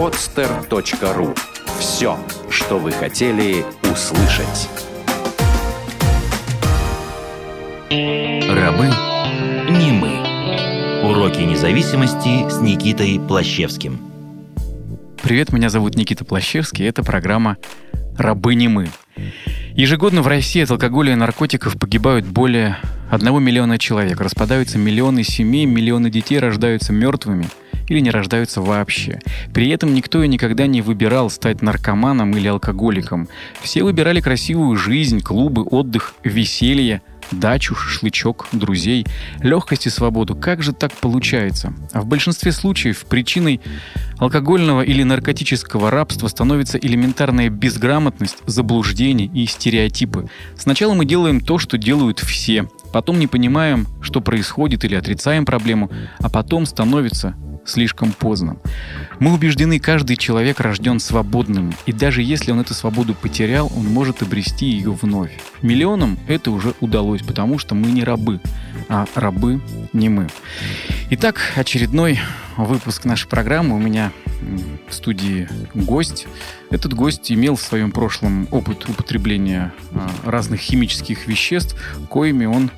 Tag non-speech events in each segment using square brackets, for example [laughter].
podster.ru Все, что вы хотели услышать. Рабы не мы. Уроки независимости с Никитой Плащевским. Привет, меня зовут Никита Плащевский, это программа «Рабы не мы». Ежегодно в России от алкоголя и наркотиков погибают более 1 миллиона человек, распадаются миллионы семей, миллионы детей рождаются мертвыми или не рождаются вообще. При этом никто и никогда не выбирал стать наркоманом или алкоголиком. Все выбирали красивую жизнь, клубы, отдых, веселье, дачу, шашлычок, друзей, легкость и свободу. Как же так получается? А в большинстве случаев причиной алкогольного или наркотического рабства становится элементарная безграмотность, заблуждение и стереотипы. Сначала мы делаем то, что делают все, потом не понимаем, что происходит или отрицаем проблему, а потом становится слишком поздно. Мы убеждены, каждый человек рожден свободным, и даже если он эту свободу потерял, он может обрести ее вновь. Миллионам это уже удалось, потому что мы не рабы, а рабы не мы. Итак, очередной выпуск нашей программы. У меня в студии гость. Этот гость имел в своем прошлом опыт употребления а, разных химических веществ, коими он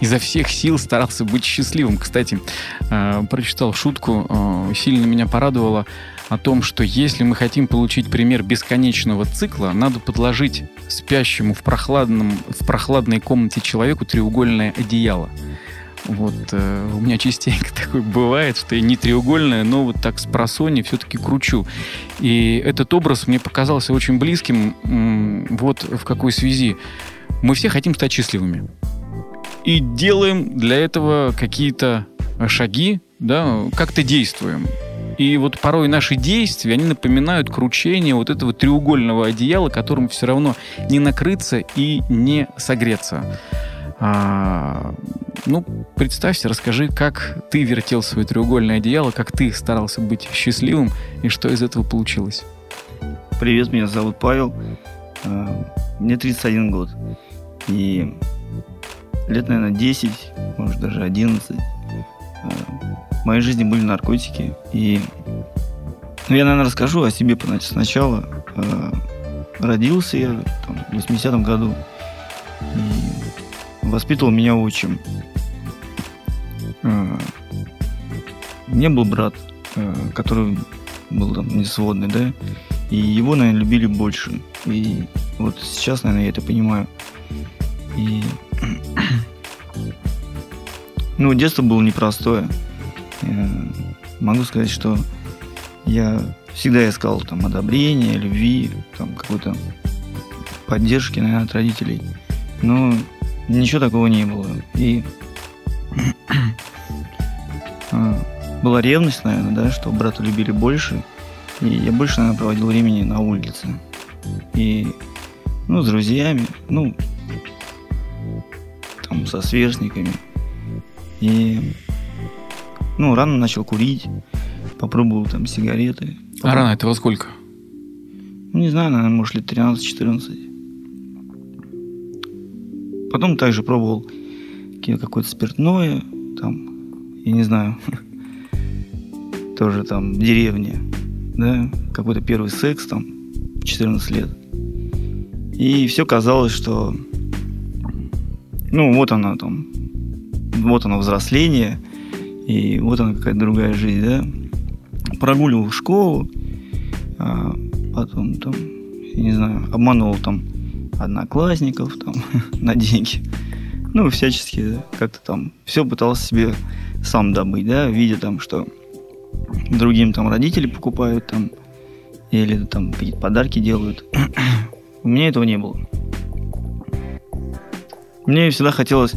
изо всех сил старался быть счастливым. Кстати, а, прочитал шутку, а, сильно меня порадовало о том, что если мы хотим получить пример бесконечного цикла, надо подложить спящему в, прохладном, в прохладной комнате человеку треугольное одеяло. Вот э, у меня частенько [laughs] такое бывает, что я не треугольная, но вот так с просони все-таки кручу. И этот образ мне показался очень близким. Вот в какой связи. Мы все хотим стать счастливыми и делаем для этого какие-то шаги, да, как-то действуем. И вот порой наши действия, они напоминают кручение вот этого треугольного одеяла, которым все равно не накрыться и не согреться. А, ну, представься, расскажи, как ты вертел свое треугольное одеяло, как ты старался быть счастливым и что из этого получилось. Привет, меня зовут Павел. А, мне 31 год. И лет, наверное, 10, может даже 11, э, в моей жизни были наркотики. И ну, я, наверное, расскажу о себе сначала. Э, родился я там, в 80-м году. И воспитывал меня отчим. Э, у меня был брат, который был там не сводный, да, и его, наверное, любили больше. И вот сейчас, наверное, я это понимаю. И ну, детство было непростое. Могу сказать, что я всегда искал там одобрения, любви, там какой-то поддержки, наверное, от родителей. Но ничего такого не было. И [clears throat] а, была ревность, наверное, да, что брата любили больше. И я больше, наверное, проводил времени на улице. И, ну, с друзьями, ну, там, со сверстниками. И, ну, рано начал курить, попробовал там сигареты. А рано это во сколько? Ну, не знаю, наверное, может, лет 13-14. Потом также пробовал какое-то спиртное, там, я не знаю, [laughs] тоже там в деревне, да, какой-то первый секс там, 14 лет. И все казалось, что ну, вот она там, вот оно взросление, и вот она какая-то другая жизнь, да. Прогуливал школу, а потом там, я не знаю, обманывал там одноклассников там [laughs] на деньги. Ну, всячески как-то там все пытался себе сам добыть, да, видя там, что другим там родители покупают там, или там какие-то подарки делают. [clears throat] У меня этого не было. Мне всегда хотелось,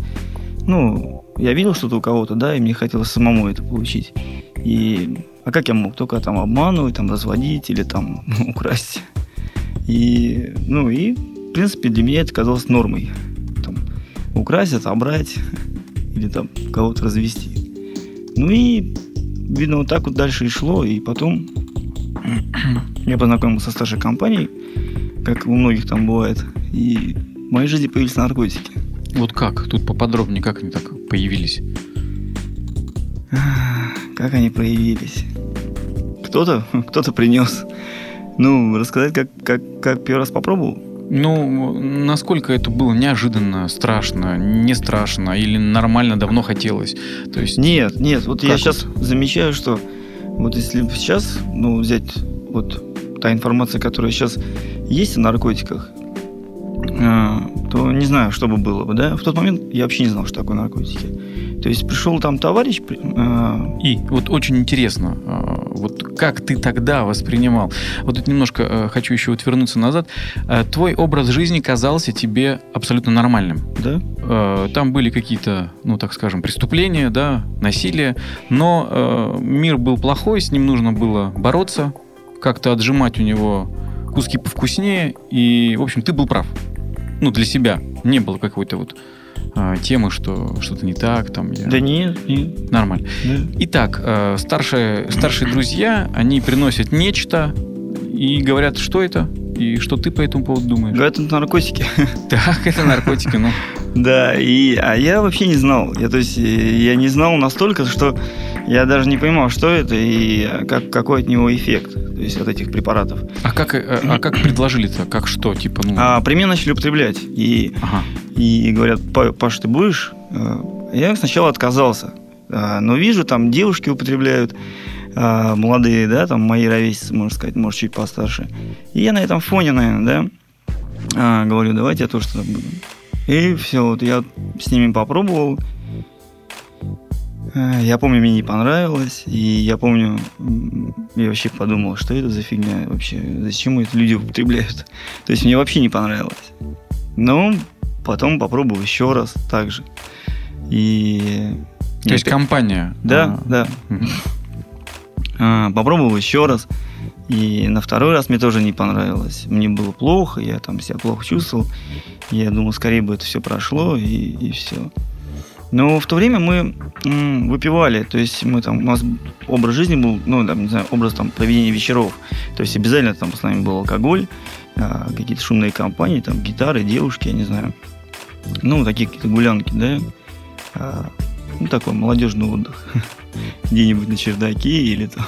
ну, я видел что-то у кого-то, да, и мне хотелось самому это получить. И, а как я мог? Только там обманывать, там разводить или там [laughs] украсть. И, ну, и, в принципе, для меня это казалось нормой. Там, украсть, отобрать [laughs] или там кого-то развести. Ну и, видно, вот так вот дальше и шло. И потом [clears throat] я познакомился со старшей компанией, как у многих там бывает. И в моей жизни появились наркотики. Вот как? Тут поподробнее, как они так появились? Как они появились? кто-то, [laughs] кто-то принес. Ну, рассказать, как, как, как первый раз попробовал? Ну, насколько это было неожиданно, страшно, не страшно или нормально давно хотелось? То есть... Нет, нет, вот я Как сейчас замечаю, что вот если сейчас, ну, взять вот та информация, которая сейчас есть о наркотиках, то не знаю, что бы было бы, да? В тот момент я вообще не знал, что такое наркотики. То есть пришел там товарищ, э, И вот очень интересно, а, вот как ты тогда воспринимал? Вот тут немножко э, хочу еще вот вернуться назад. Э, Твой образ жизни казался тебе абсолютно нормальным. да? Э, Там были какие-то, ну так скажем, преступления, да, насилие, но э, мир был плохой, с ним нужно было бороться, как-то отжимать у него куски повкуснее, и, в общем, ты был прав. Ну, для себя. Не было какой-то вот а, темы, что что-то не так, там я... Да нет, нет, Нормально. да. Итак, э, старшие, старшие друзья, они приносят нечто и говорят, что это, и что ты по этому поводу думаешь. Говорят, это наркотики. Так, это наркотики, ну. [laughs] Да, и, а я вообще не знал. Я, то есть, э, я не знал настолько, что я даже не понимал, что это и э, как, какой от него эффект, то есть от этих препаратов. А как, э, а как предложили-то? Как что? Типа, ну... А при мне начали употреблять. И, Ага. и говорят, «Па- Паш, ты будешь? Э, Я сначала отказался. А, Но вижу, там девушки употребляют, а, молодые, да, там мои ровесницы, можно сказать, может, чуть постарше. И я на этом фоне, наверное, да, а, говорю, давайте я тоже что-то буду. И все, вот я с ними попробовал. Э, Я помню, мне не понравилось, и я помню, я вообще подумал, что это за фигня вообще, зачем это люди употребляют. То есть мне вообще не понравилось. Но потом попробовал еще раз так же. И... То есть компания. Да, а, да. А, попробовал еще раз. И на второй раз мне тоже не понравилось. Мне было плохо, я там себя плохо чувствовал. Я думал, скорее бы это все прошло, и, и все. Но в то время мы м, выпивали, то есть мы там, у нас образ жизни был, ну, там, не знаю, образ там проведения вечеров. То есть обязательно там с нами был алкоголь, а, какие-то шумные компании, там гитары, девушки, я не знаю. Ну, такие какие-то гулянки, да. А, ну, такой молодежный отдых. [laughs] Где-нибудь на чердаке или там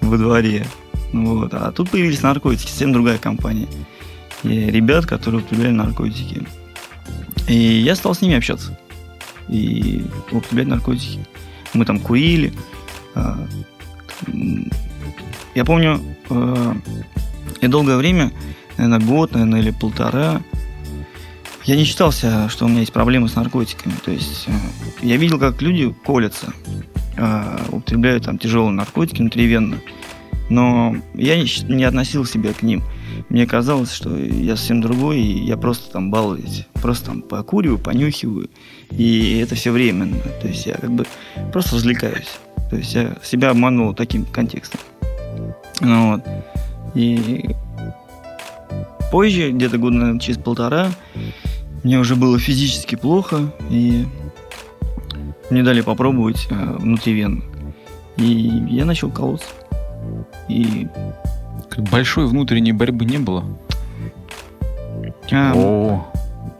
во дворе. Вот. А тут появились наркотики, совсем другая компания. И ребят, которые употребляли наркотики. И я стал с ними общаться. И употреблять наркотики. Мы там курили. а, Я помню, э, я долгое время, наверное, год, наверное, или полтора, я не считался, что у меня есть проблемы с наркотиками. То есть э, я видел, как люди колятся, э, употребляют там тяжелые наркотики внутривенно. Но я не, относил себя к ним. Мне казалось, что я совсем другой, и я просто там балуюсь. Просто там покуриваю, понюхиваю. И это все временно. То есть я как бы просто развлекаюсь. То есть я себя обманул таким контекстом. Ну вот. И позже, где-то года, наверное, через полтора, мне уже было физически плохо, и мне дали попробовать э, внутривенно. И я начал колоться. И Большой внутренней борьбы не было. а, О,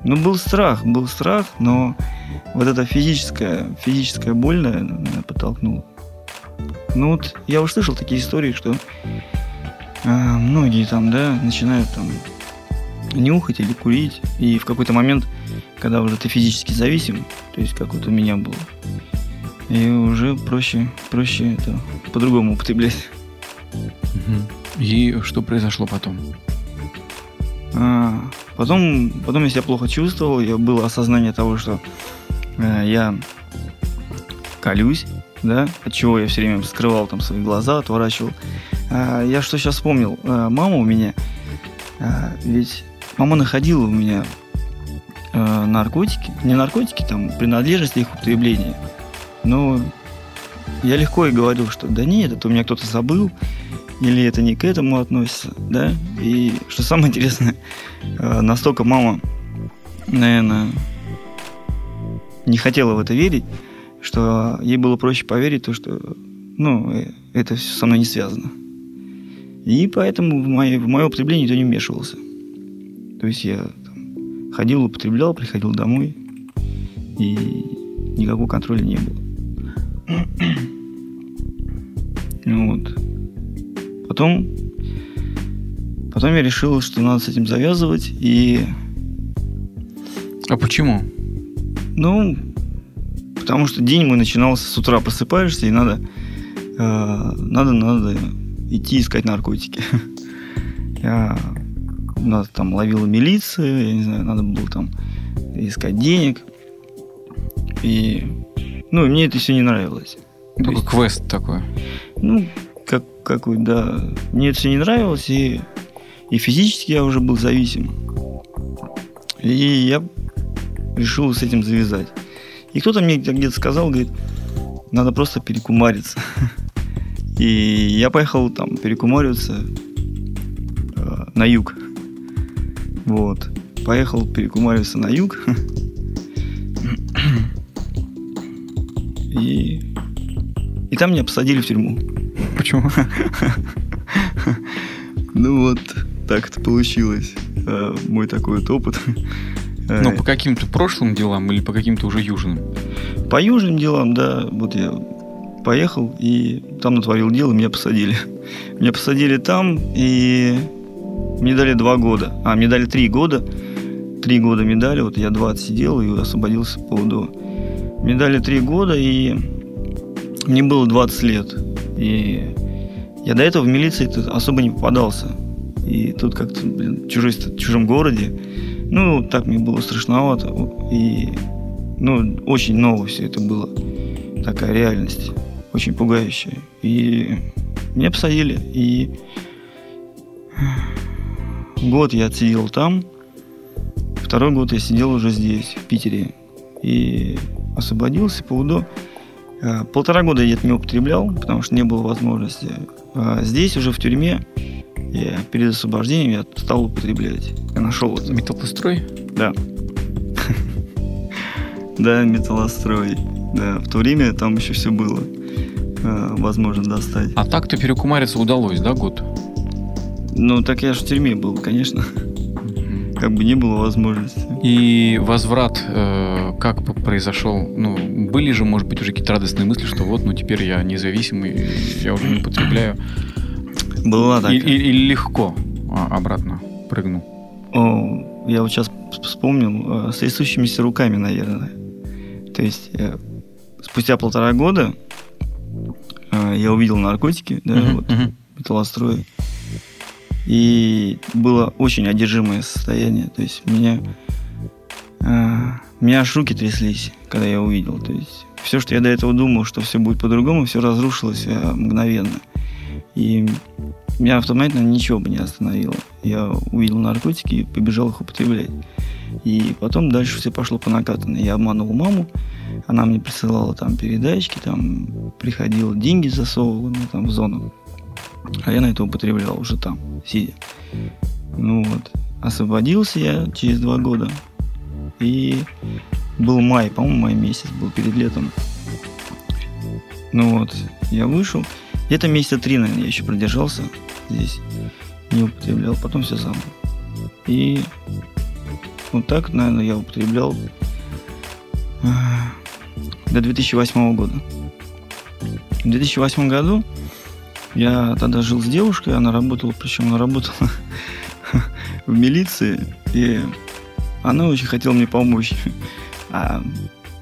ну, был страх, был страх, но вот эта физическая, физическая боль, наверное, меня подтолкнула. Ну вот я уже слышал такие истории, что а, многие там, да, начинают там нюхать или курить, и в какой-то момент, когда уже ты физически зависим, то есть как вот у меня было, и уже проще, проще это по-другому употреблять. И что произошло потом? А, потом, потом я себя плохо чувствовал, я было осознание того, что э, я колюсь, да, от чего я все время скрывал там свои глаза, отворачивал. А, я что сейчас вспомнил, А, мама у меня, а, ведь мама находила у меня э, наркотики, не наркотики, там, принадлежность для их употребления, но я легко и говорил, что да нет, это у меня кто-то забыл, или это не к этому относится, да? И что самое интересное, [laughs] э, настолько мама, наверное, не хотела в это верить, что ей было проще поверить, то, что, ну, э, это все со мной не связано. И поэтому в мое, в мое употребление никто не вмешивался. То есть я там, ходил, употреблял, приходил домой, и никакого контроля не было. [clears throat] Вот. Потом, потом я решил, что надо с этим завязывать. И, А почему? ну, потому что день мой начинался с утра, просыпаешься, и надо, э, надо, надо идти искать наркотики. [laughs] Я нас там ловила милиция, я не знаю, надо было там искать денег. И, ну, и мне это все не нравилось. Такой есть- квест такой. Ну, как, какой, да. Мне это все не нравилось, и, и физически я уже был зависим. И я решил с этим завязать. И кто-то мне где-то сказал, говорит, надо просто перекумариться. [laughs] И я поехал там перекумариваться э, на юг. Вот. Поехал перекумариваться на юг. [laughs] И, и там меня посадили в тюрьму. Почему? Ну вот, так это получилось. Э, Мой такой вот опыт. Э, Ну, по каким-то прошлым делам или по каким-то уже южным? По южным делам, да, вот я поехал и там натворил дело, меня посадили. Меня посадили там, и мне дали два года. А, мне дали три года. Три года мне дали, вот я два отсидел и освободился по УДО. Мне дали три года, и мне было 20 лет. И я до этого в милиции особо не попадался. И тут как-то, блин, в чужой, ст- чужом городе, ну, так мне было страшновато. И ну, очень ново все это было. Такая реальность. Очень пугающая. И меня посадили. И год я отсидел там. Второй год я сидел уже здесь, в Питере. И освободился по УДО. Э, Полтора года я это не употреблял, потому что не было возможности. А здесь уже в тюрьме я перед освобождением я стал употреблять. Я нашел это. Металлострой? Да. Да, металлострой. Да, в то время там еще все было э, возможно достать. А так-то перекумариться удалось, да, год? Ну, так я же в тюрьме был, конечно. Как бы не было возможности. И возврат э, как произошел? Ну, были же, может быть, уже какие-то радостные мысли, что вот, ну, теперь я независимый, я уже не употребляю. Была такая. и- Или легко а, обратно прыгнул? О, я вот сейчас вспомнил, э, с трясущимися руками, наверное. То есть э, спустя полтора года э, я увидел наркотики, да, Мгм, вот, мгм. металлострой. И было очень одержимое состояние. То есть меня, э, у меня аж руки тряслись, когда я увидел. То есть все, что я до этого думал, что все будет по-другому, все разрушилось э, мгновенно. И меня автоматично ничего бы не остановило. Я увидел наркотики и побежал их употреблять. И потом дальше все пошло по накатанной. Я обманул маму, она мне присылала там передачки, там приходила, деньги засовывала ну, там в зону. А я на это употреблял уже там, сидя. Ну вот. Освободился я через два года. И был май, по-моему, май месяц был перед летом. Ну вот, я вышел. Где-то месяца три, наверное, я еще продержался здесь. Не употреблял, потом все заново. И вот так, наверное, я употреблял а, до 2008 года. В 2008 году я тогда жил с девушкой, она работала, причем она работала [laughs] в милиции, и она очень хотела мне помочь. [laughs] А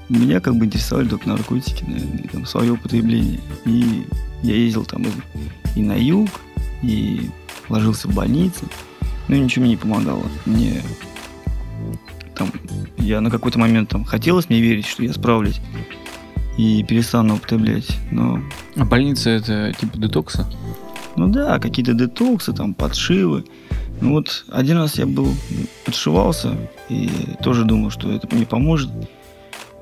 меня как бы интересовали только наркотики, наверное, и там свое употребление. И я ездил там и, и на юг, и ложился в больнице, но ничего мне не помогало. Мне там, я на какой-то момент там хотелось мне верить, что я справлюсь и перестану употреблять, но А больница это типа детокса? ну да, какие-то детоксы, там, подшивы. Ну вот один раз я был, подшивался и тоже думал, что это мне поможет.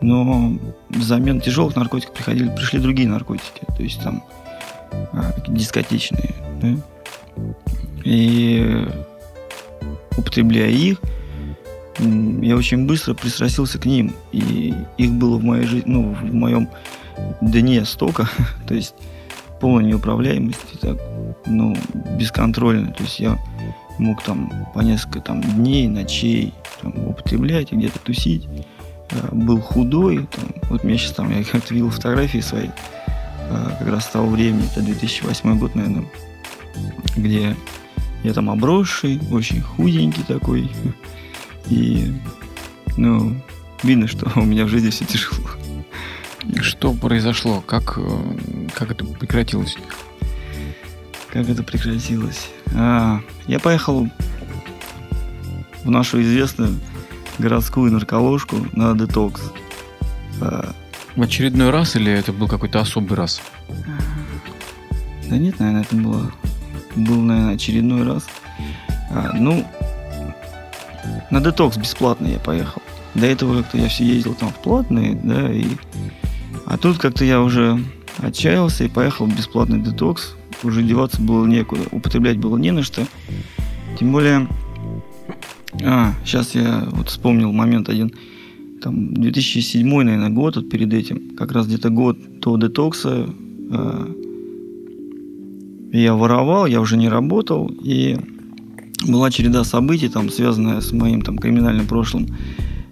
Но взамен тяжелых наркотиков приходили, пришли другие наркотики. То есть там а, дискотечные. да. И употребляя их, я очень быстро пристрастился к ним. И их было в моей жизни, ну, в моем дне столько. [laughs] То есть полной неуправляемости, так, ну, бесконтрольно. То есть я мог там по несколько там дней, ночей там, употреблять и где-то тусить. Э, Был худой. Там, вот мне сейчас там, я [laughs] как-то видел фотографии свои э, как раз с того времени, это 2008 год, наверное. где я там обросший, очень худенький такой. И, ну, видно, что [laughs] у меня в жизни все тяжело. Что произошло? Как, э, как это прекратилось? Как это прекратилось? А, я поехал в нашу известную городскую нарколожку на детокс. А, В очередной раз или это был какой-то особый раз? да нет, наверное, это было, был, наверное, очередной раз. А, ну, на детокс бесплатно я поехал. До этого как-то я все ездил там в платные, да, и... А тут как-то я уже отчаялся и поехал в бесплатный детокс. Уже деваться было некуда, употреблять было не на что. Тем более... А, сейчас я вот вспомнил момент один. Там 2007, наверное, год вот перед этим. Как раз где-то год до детокса. а, я воровал, я уже не работал. И была череда событий, там, связанная с моим там, криминальным прошлым.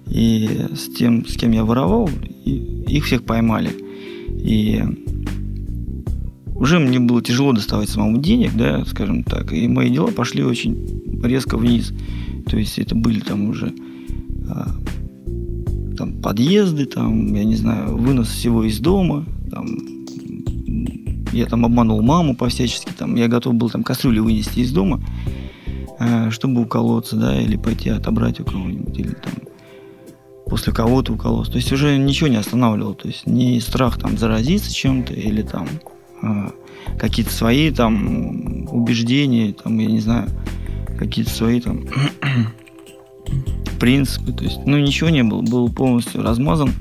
И с тем, с кем я воровал, и их всех поймали. И уже мне было тяжело доставать самому денег, да, скажем так, и мои дела пошли очень резко вниз. То есть это были там уже а, там подъезды, там, я не знаю, вынос всего из дома, там, я там обманул маму по-всячески, там, я готов был там кастрюли вынести из дома, э, чтобы уколоться, да, или пойти отобрать у кого-нибудь, или там после кого-то уколоться. То есть уже ничего не останавливало. То есть ни страх там заразиться чем-то или там какие-то свои там убеждения, там, я не знаю, какие-то свои там [clears throat] принципы. То есть, ну, ничего не было, был полностью размазан.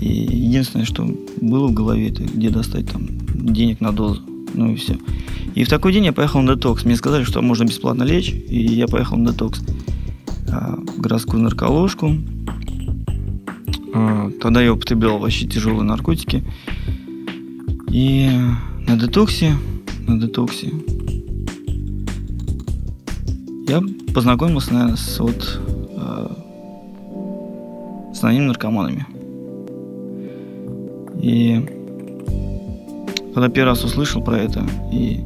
И единственное, что было в голове, это где достать там денег на дозу. Ну и все. И в такой день я поехал на детокс. Мне сказали, что можно бесплатно лечь, и я поехал на детокс. А, городскую нарколожку. А, Тогда я употреблял вообще тяжелые наркотики. И на детоксе, на детоксе я познакомился, наверное, с вот а, с анонимными наркоманами. И когда первый раз услышал про это, и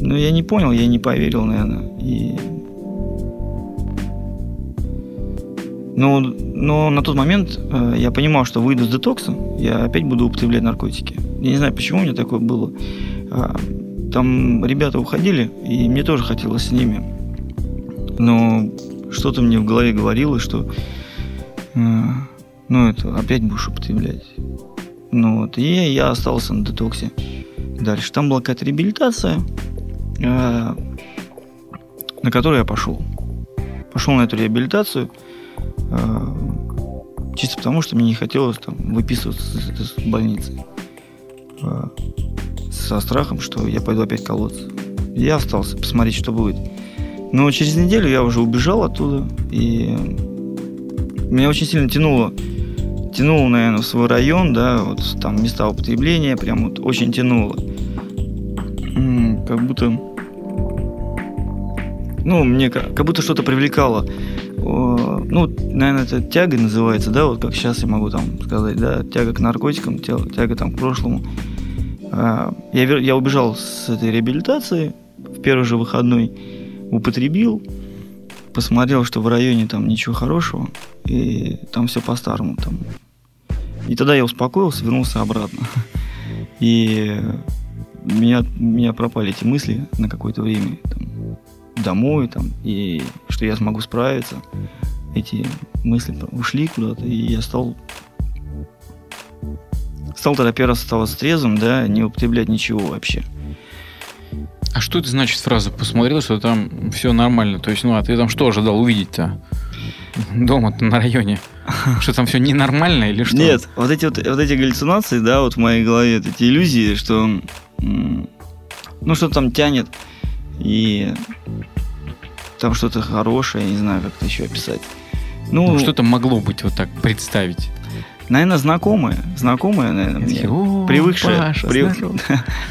ну, я не понял, я не поверил, наверное. И... Но, но на тот момент э, я понимал, что выйду с детокса, я опять буду употреблять наркотики. Я не знаю, почему у меня такое было. А, там ребята уходили, и мне тоже хотелось с ними. Но что-то мне в голове говорило, что э, ну это опять будешь употреблять. Ну вот, и я остался на детоксе. Дальше. Там была какая-то реабилитация, э, на которую я пошел. Пошел на эту реабилитацию, чисто потому, что мне не хотелось там выписываться с больницы. Э, со страхом, что я пойду опять колоться. Я остался посмотреть, что будет. Но через неделю я уже убежал оттуда, и меня очень сильно тянуло тянуло, наверное, в свой район, да, вот там места употребления, прям вот очень тянуло. Как будто, ну, мне как, как будто что-то привлекало. Ну, наверное, это тяга называется, да, вот как сейчас я могу там сказать, да, тяга к наркотикам, тя- тяга там к прошлому. А, Я, я убежал с этой реабилитации в первый же выходной, употребил, посмотрел, что в районе там ничего хорошего, и там все по-старому там. И тогда я успокоился, вернулся обратно. И меня, меня пропали эти мысли на какое-то время там, домой, там, и что я смогу справиться. Эти мысли ушли куда-то, и я стал стал тогда первый раз оставаться трезвым, да, не употреблять ничего вообще. А что это значит фраза «посмотрел, что там все нормально»? То есть, ну, а ты там что ожидал увидеть-то? дома на районе? Что там все ненормально или что? Нет, вот эти вот, вот эти галлюцинации, да, вот в моей голове, вот эти иллюзии, что ну что там тянет и там что-то хорошее, я не знаю, как это еще описать. Ну, Ну, что там могло быть вот так представить? Наверное, знакомые, знакомые, наверное, мне, «О, привыкшие, Паша, прив- здорово».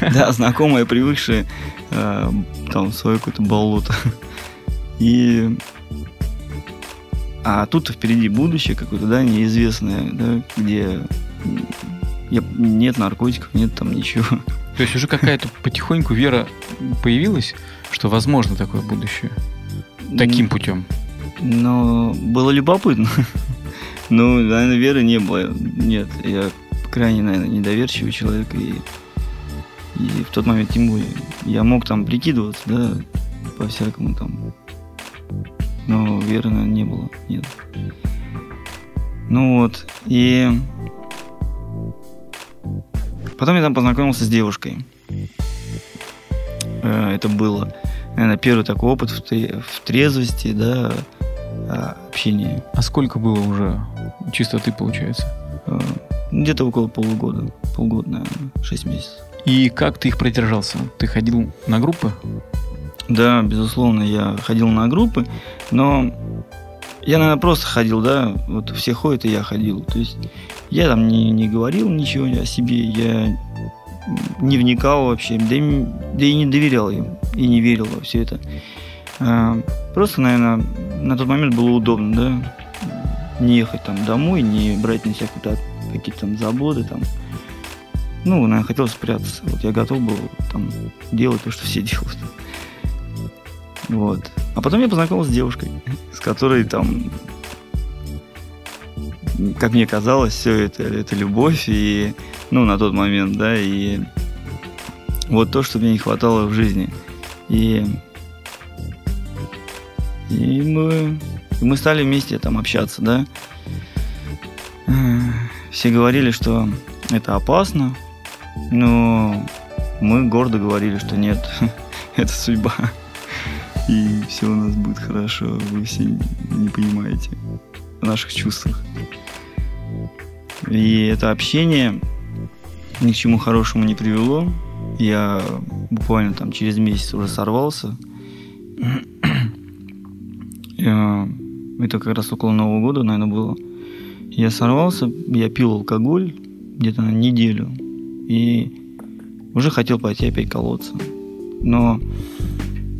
[laughs] да, знакомые, привыкшие э, там свое какое-то болото. И а тут впереди будущее какое-то, да, неизвестное, да, где нет наркотиков, нет там ничего. То есть уже какая-то потихоньку вера появилась, что возможно такое будущее таким путем. Но было любопытно. [laughs] Ну, наверное, веры не было. Нет, я крайне, наверное, недоверчивый человек. И, и в тот момент, тем более, я мог там прикидываться, да, по-всякому там. Но веры, наверное, не было. Нет. Ну вот, и потом я там познакомился с девушкой. Э, Это было, наверное, первый такой опыт в тре- в трезвости, да, а, общения. А сколько было уже чистоты, получается? Э, Где-то около полугода. Полгода, наверное, шесть месяцев. И как ты их продержался? Ты ходил на группы? Да, безусловно, я ходил на группы, но я, наверное, просто ходил, да, вот все ходят, и я ходил. То есть я там не, не говорил ничего о себе, я не вникал вообще, да и, да и не доверял им, и не верил во все это. Просто, наверное, на тот момент было удобно, да, не ехать там домой, не брать на себя какие-то там заботы, там. Ну, наверное, хотел спрятаться. Вот я готов был там делать то, что все [laughs] делают. Вот. А потом я познакомился с девушкой, с которой там, как мне казалось, все это, это любовь, и, ну, на тот момент, да, и вот то, что мне не хватало в жизни. И, и мы, мы стали вместе там общаться, да. Все говорили, что это опасно, но мы гордо говорили, что нет, [laughs] это судьба. И все у нас будет хорошо. Вы все не понимаете о наших чувствах. И это общение ни к чему хорошему не привело. Я буквально там через месяц уже сорвался. Это как раз около Нового года, наверное, было. Я сорвался, я пил алкоголь где-то на неделю. И уже хотел пойти опять колоться. Но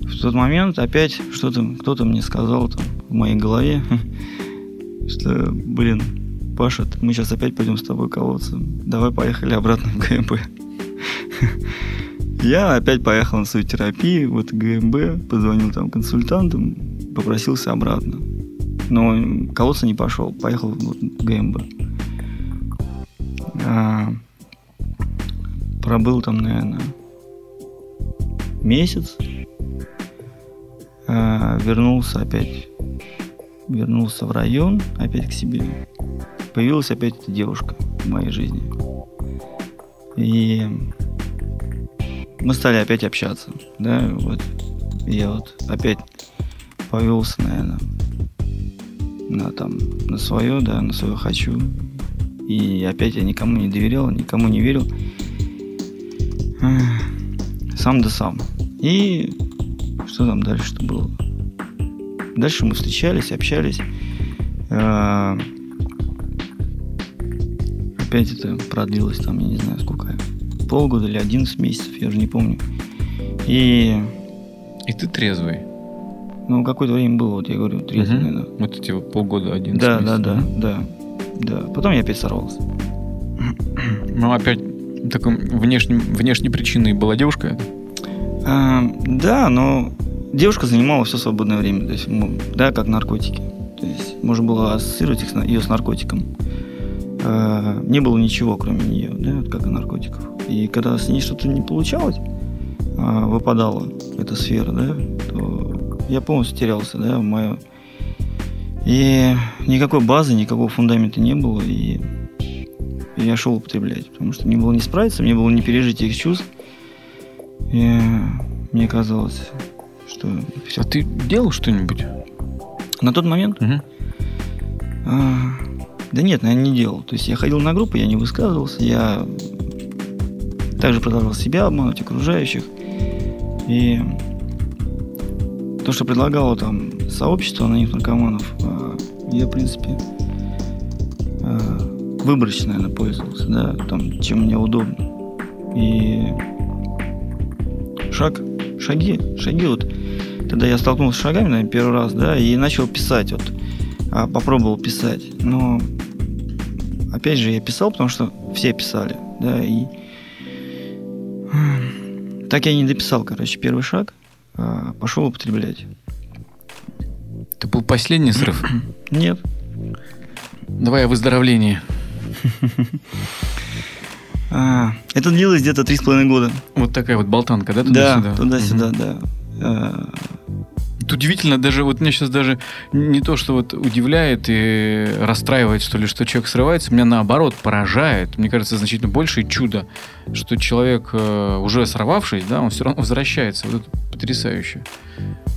в тот момент опять что-то кто-то мне сказал там в моей голове, [laughs] что, блин, Паша, мы сейчас опять пойдем с тобой колоться. Давай поехали обратно в ГМБ. [laughs] Я опять поехал на свою терапию, вот ГМБ, позвонил там консультантам, попросился обратно. Но колоться не пошел, поехал в ГМБ. А, пробыл там, наверное, месяц. А, вернулся опять. Вернулся в район, опять к себе. Появилась опять эта девушка в моей жизни. И мы стали опять общаться. Да, вот. Я вот опять повелся, наверное, на там, на свое, да, на свое хочу. И опять я никому не доверял, никому не верил. Сам да сам. И что там дальше-то было? Дальше мы встречались, общались. А, Опять это продлилось там, я не знаю сколько. Полгода или 11 месяцев, я уже не помню. И, И ты трезвый. Ну, какое-то время было, вот я говорю, трезвый, Мгм. наверное. Вот эти вот полгода, один Да, да, да, да, да. Потом я опять сорвался. [clears throat] Ну, опять такой внешней, внешней причиной была девушка? А, да, но девушка занимала все свободное время, то есть, да, как наркотики. То есть можно было ассоциировать их с ее с наркотиком. А, не было ничего, кроме нее, да, как и наркотиков. И когда с ней что-то не получалось, а, выпадала эта сфера, да, то я полностью терялся, да, в мое. И никакой базы, никакого фундамента не было, и я шел употреблять, потому что мне было не справиться, мне было не пережить их чувств. И мне казалось, что все. А ты делал что-нибудь? На тот момент, Мгм. а, да нет, наверное, не делал. То есть я ходил на группы, я не высказывался, я также продолжал себя обманывать окружающих. И то, что предлагало там сообщество анонимных наркоманов, а, я, в принципе, а, выборочно, наверное, пользовался, да, там, чем мне удобно. И шаг, шаги, шаги вот. Тогда я столкнулся с шагами, наверное, первый раз, да, и начал писать, вот, а, попробовал писать. Но, опять же, я писал, потому что все писали, да, и Так я не дописал, короче, первый шаг. А, Пошел употреблять. Это был последний срыв. [clears throat] Нет. Давай о выздоровлении. А, Это длилось где-то три с половиной года. Вот такая вот болтанка, да, Да, туда-сюда? туда-сюда, Мгм. да. Удивительно, даже вот меня сейчас даже не то, что вот удивляет и расстраивает, что ли, что человек срывается, меня наоборот поражает. Мне кажется, значительно большее чудо, что человек, э, уже сорвавшись, да, он все равно возвращается. Вот это потрясающе,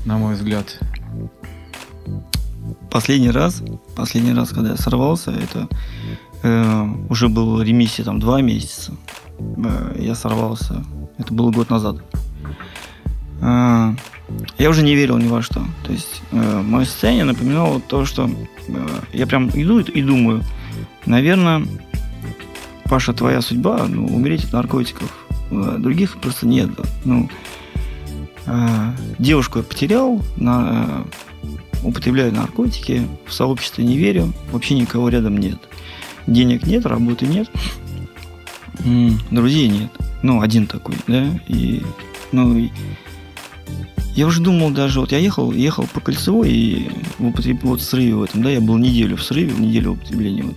на мой взгляд. Последний раз, последний раз, когда я сорвался, это э, уже был ремиссия там два месяца. Э, я сорвался. Это было год назад. Э, я уже не верил ни во что. То есть э, мое состояние напоминало то, что э, я прям иду и думаю, наверное, Паша, твоя судьба, ну, умереть от наркотиков. Э, других просто нет. Ну, э, девушку я потерял, на, э, употребляю наркотики, в сообществе не верю, вообще никого рядом нет. Денег нет, работы нет, друзей нет. Ну, один такой, да, и, ну, и я уже думал даже, вот я ехал, ехал по кольцевой и в употреб- вот в срыве в этом, да, я был неделю в срыве, неделю употребления. Вот.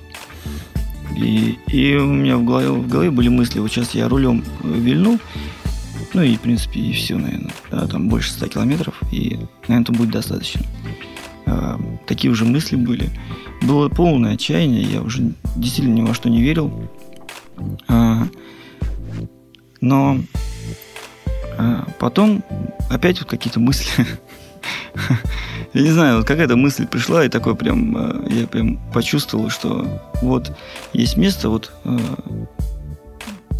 И, и у меня в голове, в голове были мысли, вот сейчас я рулем э, вильну, ну и, в принципе, и все, наверное, да, там больше 100 километров, и, наверное, это будет достаточно. А, такие уже мысли были. Было полное отчаяние, я уже действительно ни во что не верил. А, но а, потом опять вот какие-то мысли. [laughs] Я не знаю, вот какая-то мысль пришла, и такой прям, а, я прям почувствовал, что вот есть место, вот а,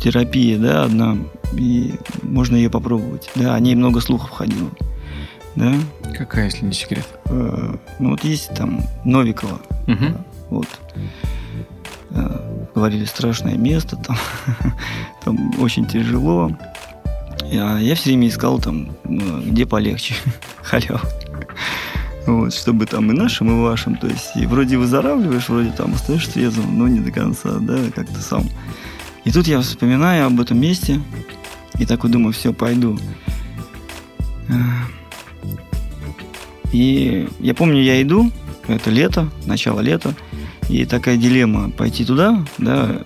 терапия, да, одна, и можно ее попробовать. Да, о ней много слухов ходило. Да, Какая, если не секрет? Э, ну вот есть там Новикова, вот. Э, Говорили, страшное место, там, [laughs] там очень тяжело. Я, я все время искал там, ну, где полегче, [laughs] халяву. Вот, чтобы там и нашим, и вашим. То есть, и вроде выздоравливаешь, вроде там остаешься трезвым, но не до конца, да, как ты сам. И тут я вспоминаю об этом месте, и такой думаю, все, пойду. Э, И я помню, я иду, это лето, начало лета, и такая дилемма, пойти туда, да,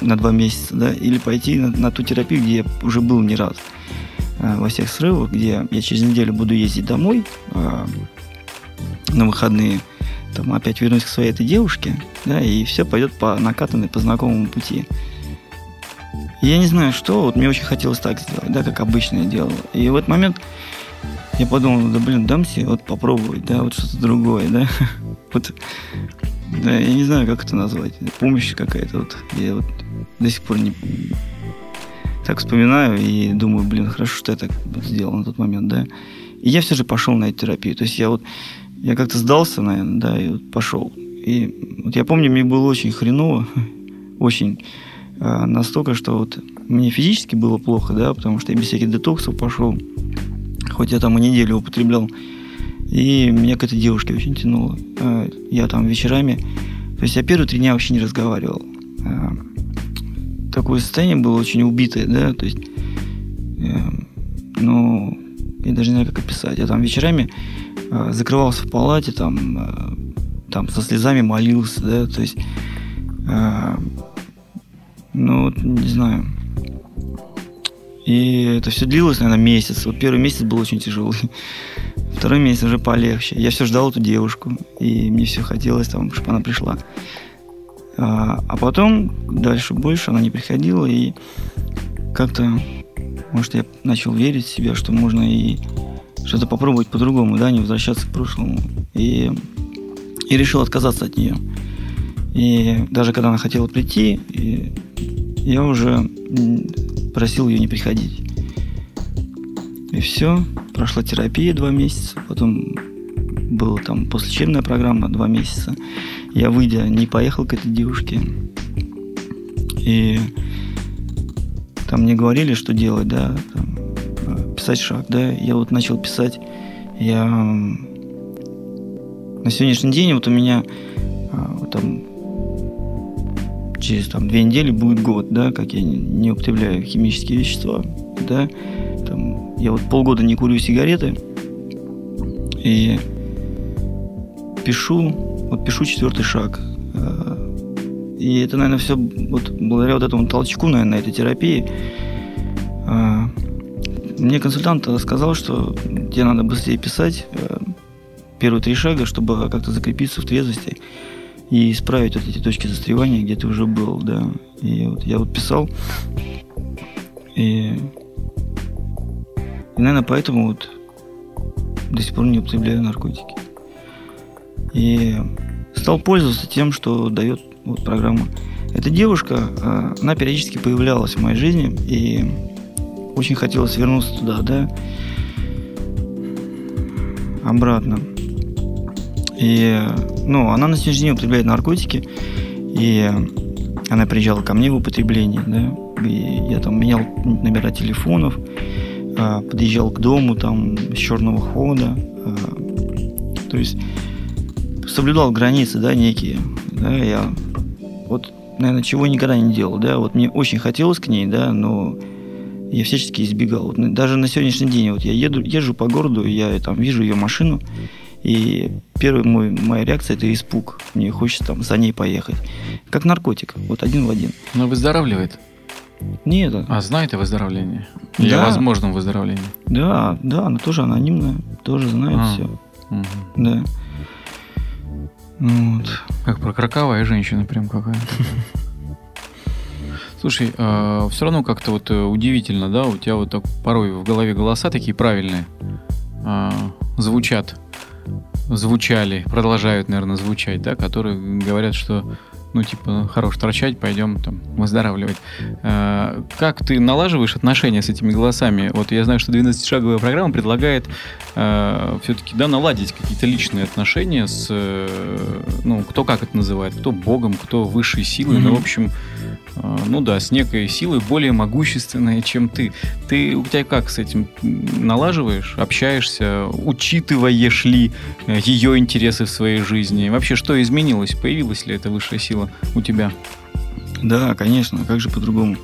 на два месяца, да, или пойти на, на ту терапию, где я уже был не раз, а, во всех срывах, где я через неделю буду ездить домой а, на выходные, там опять вернусь к своей этой девушке, да, и все пойдет по накатанной, по знакомому пути. Я не знаю, что, вот мне очень хотелось так сделать, да, как обычно я делал. И в этот момент я подумал, да блин, дам себе вот попробовать, да, вот что-то другое, да. [laughs] Вот, да, я не знаю, как это назвать. Помощь какая-то вот. Я вот до сих пор не так вспоминаю и думаю, блин, хорошо, что я так сделал на тот момент, да. И я все же пошел на эту терапию. То есть я вот, я как-то сдался, наверное, да, и вот пошел. И вот я помню, мне было очень хреново, [laughs] очень а, настолько, что вот мне физически было плохо, да, потому что я без всяких детоксов пошел, хоть я там и неделю употреблял, и меня к этой девушке очень тянуло. А, Я там вечерами, то есть я первые три дня вообще не разговаривал. А, Такое состояние было очень убитое, да, то есть, э, ну, я даже не знаю, как описать. Я там вечерами закрывался в палате, там, там со слезами молился, да, то есть, ну, не знаю. И это все длилось, наверное, месяц. Вот первый месяц был очень тяжелый. Второй месяц уже полегче. Я все ждал эту девушку, и мне все хотелось, там, чтобы она пришла. А, а потом, дальше больше, она не приходила, и как-то, может, я начал верить в себя, что можно и что-то попробовать по-другому, да, не возвращаться к прошлому. И, и решил отказаться от нее. И даже когда она хотела прийти, я уже просил ее не приходить. И все. Прошла терапия два месяца, потом была там послеучебная программа два месяца. Я, выйдя, не поехал к этой девушке. И там мне говорили, что делать, да, там, э, писать шаг, да. Я вот начал писать. Я на сегодняшний день вот у меня вот там через там две недели будет год, да, как я не употребляю химические вещества, да, там, я вот полгода не курю сигареты, и пишу, вот пишу четвертый шаг. Э, и это, наверное, все вот благодаря вот этому толчку, наверное, этой терапии. Э, мне консультант сказал, что тебе надо быстрее писать э, первые три шага, чтобы как-то закрепиться в трезвости и исправить вот эти точки застревания, где ты уже был, да. И вот я вот писал, и, и наверное, поэтому вот до сих пор не употребляю наркотики. И стал пользоваться тем, что дает вот программа. Эта девушка, а, она периодически появлялась в моей жизни, и очень хотелось вернуться туда, да, обратно. И, ну, она на сегодняшний день употребляет наркотики, и она приезжала ко мне в употребление, да, и я там менял номера телефонов, подъезжал к дому там с черного хода, а, то есть соблюдал границы, да, некие, да, я вот, наверное, чего никогда не делал, да, вот мне очень хотелось к ней, да, но я всячески избегал. Вот, даже на сегодняшний день вот я еду, езжу по городу, я там вижу ее машину, и первая мой, моя реакция это испуг. Мне хочется там за ней поехать. Как наркотик, вот один в один. Но выздоравливает? Нет. А знает о выздоровлении? Или да. о возможном выздоровлении? Да, да, она тоже анонимная, тоже знает а. все. Угу. Да. Вот. Как про кроковая женщина прям какая-то. [laughs] Слушай, э, а, все равно как-то вот э, удивительно, да, у тебя вот так порой в голове голоса такие правильные э, звучат, звучали, продолжают, наверное, звучать, да, которые говорят, что ну, типа, хорош торчать, пойдем там выздоравливать. А, как ты налаживаешь отношения с этими голосами? Вот я знаю, что 12-шаговая программа предлагает а, все-таки, да, наладить какие-то личные отношения с, э, ну, кто как это называет, кто богом, кто высшей силой, mm-hmm. ну, в общем, ну да, с некой силой более могущественной, чем ты. Ты у тебя как с этим налаживаешь, общаешься, учитываешь ли э, ее интересы в своей жизни? Вообще, что изменилось? Появилась ли эта высшая сила у тебя? Да, конечно, как же по-другому?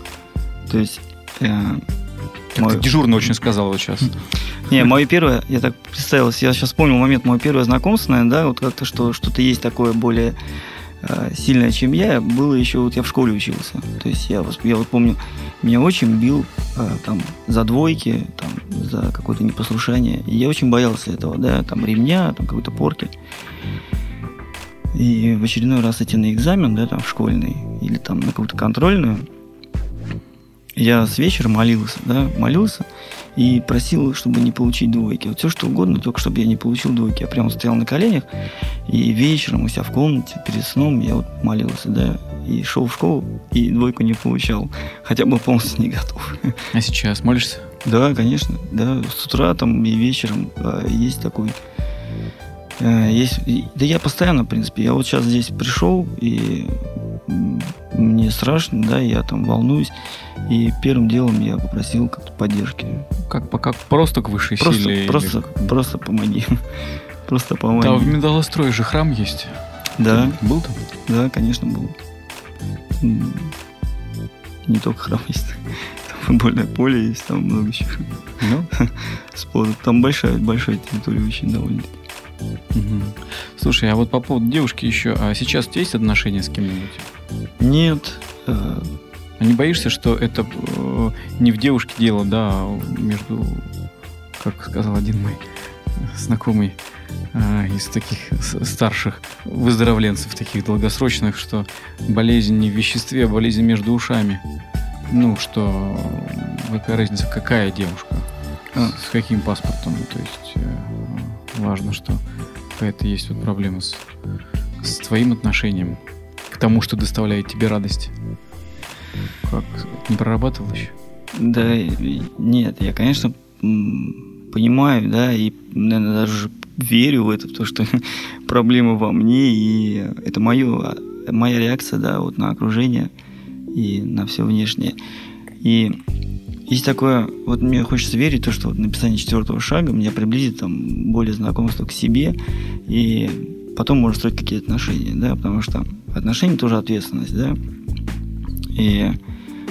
То есть... Э, мой... дежурно очень сказал вот сейчас. [laughs] Не, мое первое, я так представился, я сейчас вспомнил момент, мое первое знакомство, наверное, да, вот как-то, что что-то есть такое более Э, сильная, чем я, было еще, вот я в школе учился. То есть я, я вот помню, меня очень бил э, там за двойки, там, за какое-то непослушание. И я очень боялся этого, да, там ремня, там какой-то порки. И в очередной раз идти на экзамен, да, там, в школьный, или там на какую-то контрольную, я с вечера молился, да, молился, и просил, чтобы не получить двойки. Вот все что угодно, только чтобы я не получил двойки. Я прямо стоял на коленях, и вечером у себя в комнате, перед сном, я вот молился, да, и шел в школу, и двойку не получал. Хотя был полностью не готов. А сейчас молишься? Да, конечно, да, с утра там и вечером а, есть такой а, есть, да я постоянно, в принципе, я вот сейчас здесь пришел, и мне страшно, да, я там волнуюсь. И первым делом я попросил как-то поддержки. Как, как просто к высшей просто, силе? Просто, или... просто помоги. Просто помоги. [laughs] Там в Медалострое же храм есть. Да. Ты был там? Да, конечно, был. Не только храм [laughs] есть. Там футбольное поле есть, там много чего. Ну? [laughs] Там большая, большая территория очень довольно. Угу. Слушай, а вот по поводу девушки еще, а сейчас у тебя есть отношения с кем-нибудь? Нет. А не боишься, что это э, не в девушке дело, да, а между, как сказал один мой знакомый э, из таких старших выздоровленцев, таких долгосрочных, что болезнь не в веществе, а болезнь между ушами. Ну, что какая разница, какая девушка, с каким паспортом, то есть э, важно, что какая-то есть вот проблема с, с твоим отношением тому, что доставляет тебе радость. Как? Не прорабатывал еще? Да, нет, я, конечно, понимаю, да, и, наверное, даже верю в это, в то, что [laughs] проблема во мне, и это мое, моя реакция, да, вот на окружение и на все внешнее. И есть такое, вот мне хочется верить, то, что вот написание четвертого шага меня приблизит там более знакомство к себе, и потом можно строить какие-то отношения, да, потому что отношения тоже ответственность, да. И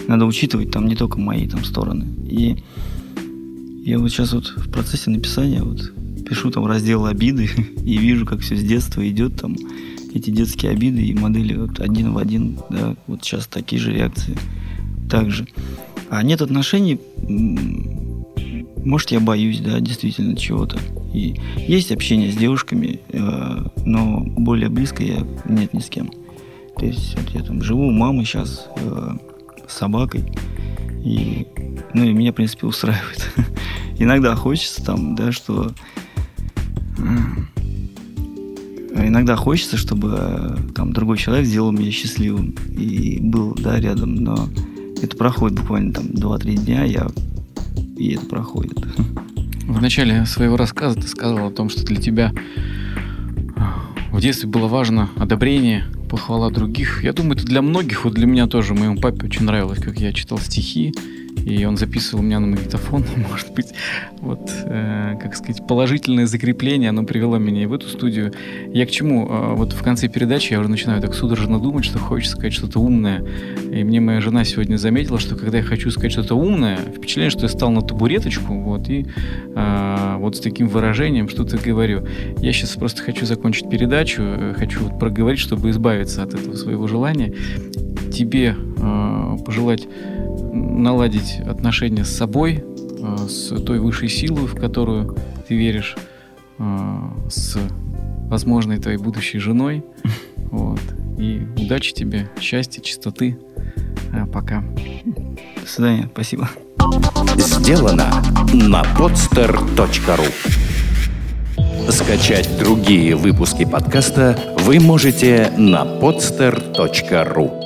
надо учитывать там не только мои там стороны. И я вот сейчас вот в процессе написания вот пишу там раздел обиды [laughs] и вижу, как все с детства идет там эти детские обиды и модели вот один в один, да, вот сейчас такие же реакции также. А нет отношений, может, я боюсь, да, действительно чего-то. И есть общение с девушками, э, но более близко я нет ни с кем. То есть я там живу у мамы сейчас э, с собакой, и, ну, и меня, в принципе, устраивает. [laughs] Иногда хочется там, да, что... Иногда хочется, чтобы там другой человек сделал меня счастливым и был, да, рядом, но это проходит буквально там 2-3 дня, я и это проходит. В начале своего рассказа ты сказал о том, что для тебя в детстве было важно одобрение, похвала других. Я думаю, это для многих, вот для меня тоже. Моему папе очень нравилось, как я читал стихи, и он записывал меня на магнитофон, [laughs] может быть, вот, э, как сказать, положительное закрепление, оно привело меня и в эту студию. Я к чему? Э, вот в конце передачи я уже начинаю так судорожно думать, что хочется сказать что-то умное. И мне моя жена сегодня заметила, что когда я хочу сказать что-то умное, впечатление, что я стал на табуреточку, вот, и э, вот с таким выражением что-то говорю. Я сейчас просто хочу закончить передачу, э, хочу вот проговорить, чтобы избавиться от этого своего желания. Тебе э, пожелать наладить отношения с собой, э, с той высшей силой, в которую ты веришь, э, с возможной твоей будущей женой. [laughs] Вот. И удачи тебе, счастья, чистоты. Э, пока. До свидания. Спасибо. Сделано на podster.ru Скачать другие выпуски подкаста вы можете на podster.ru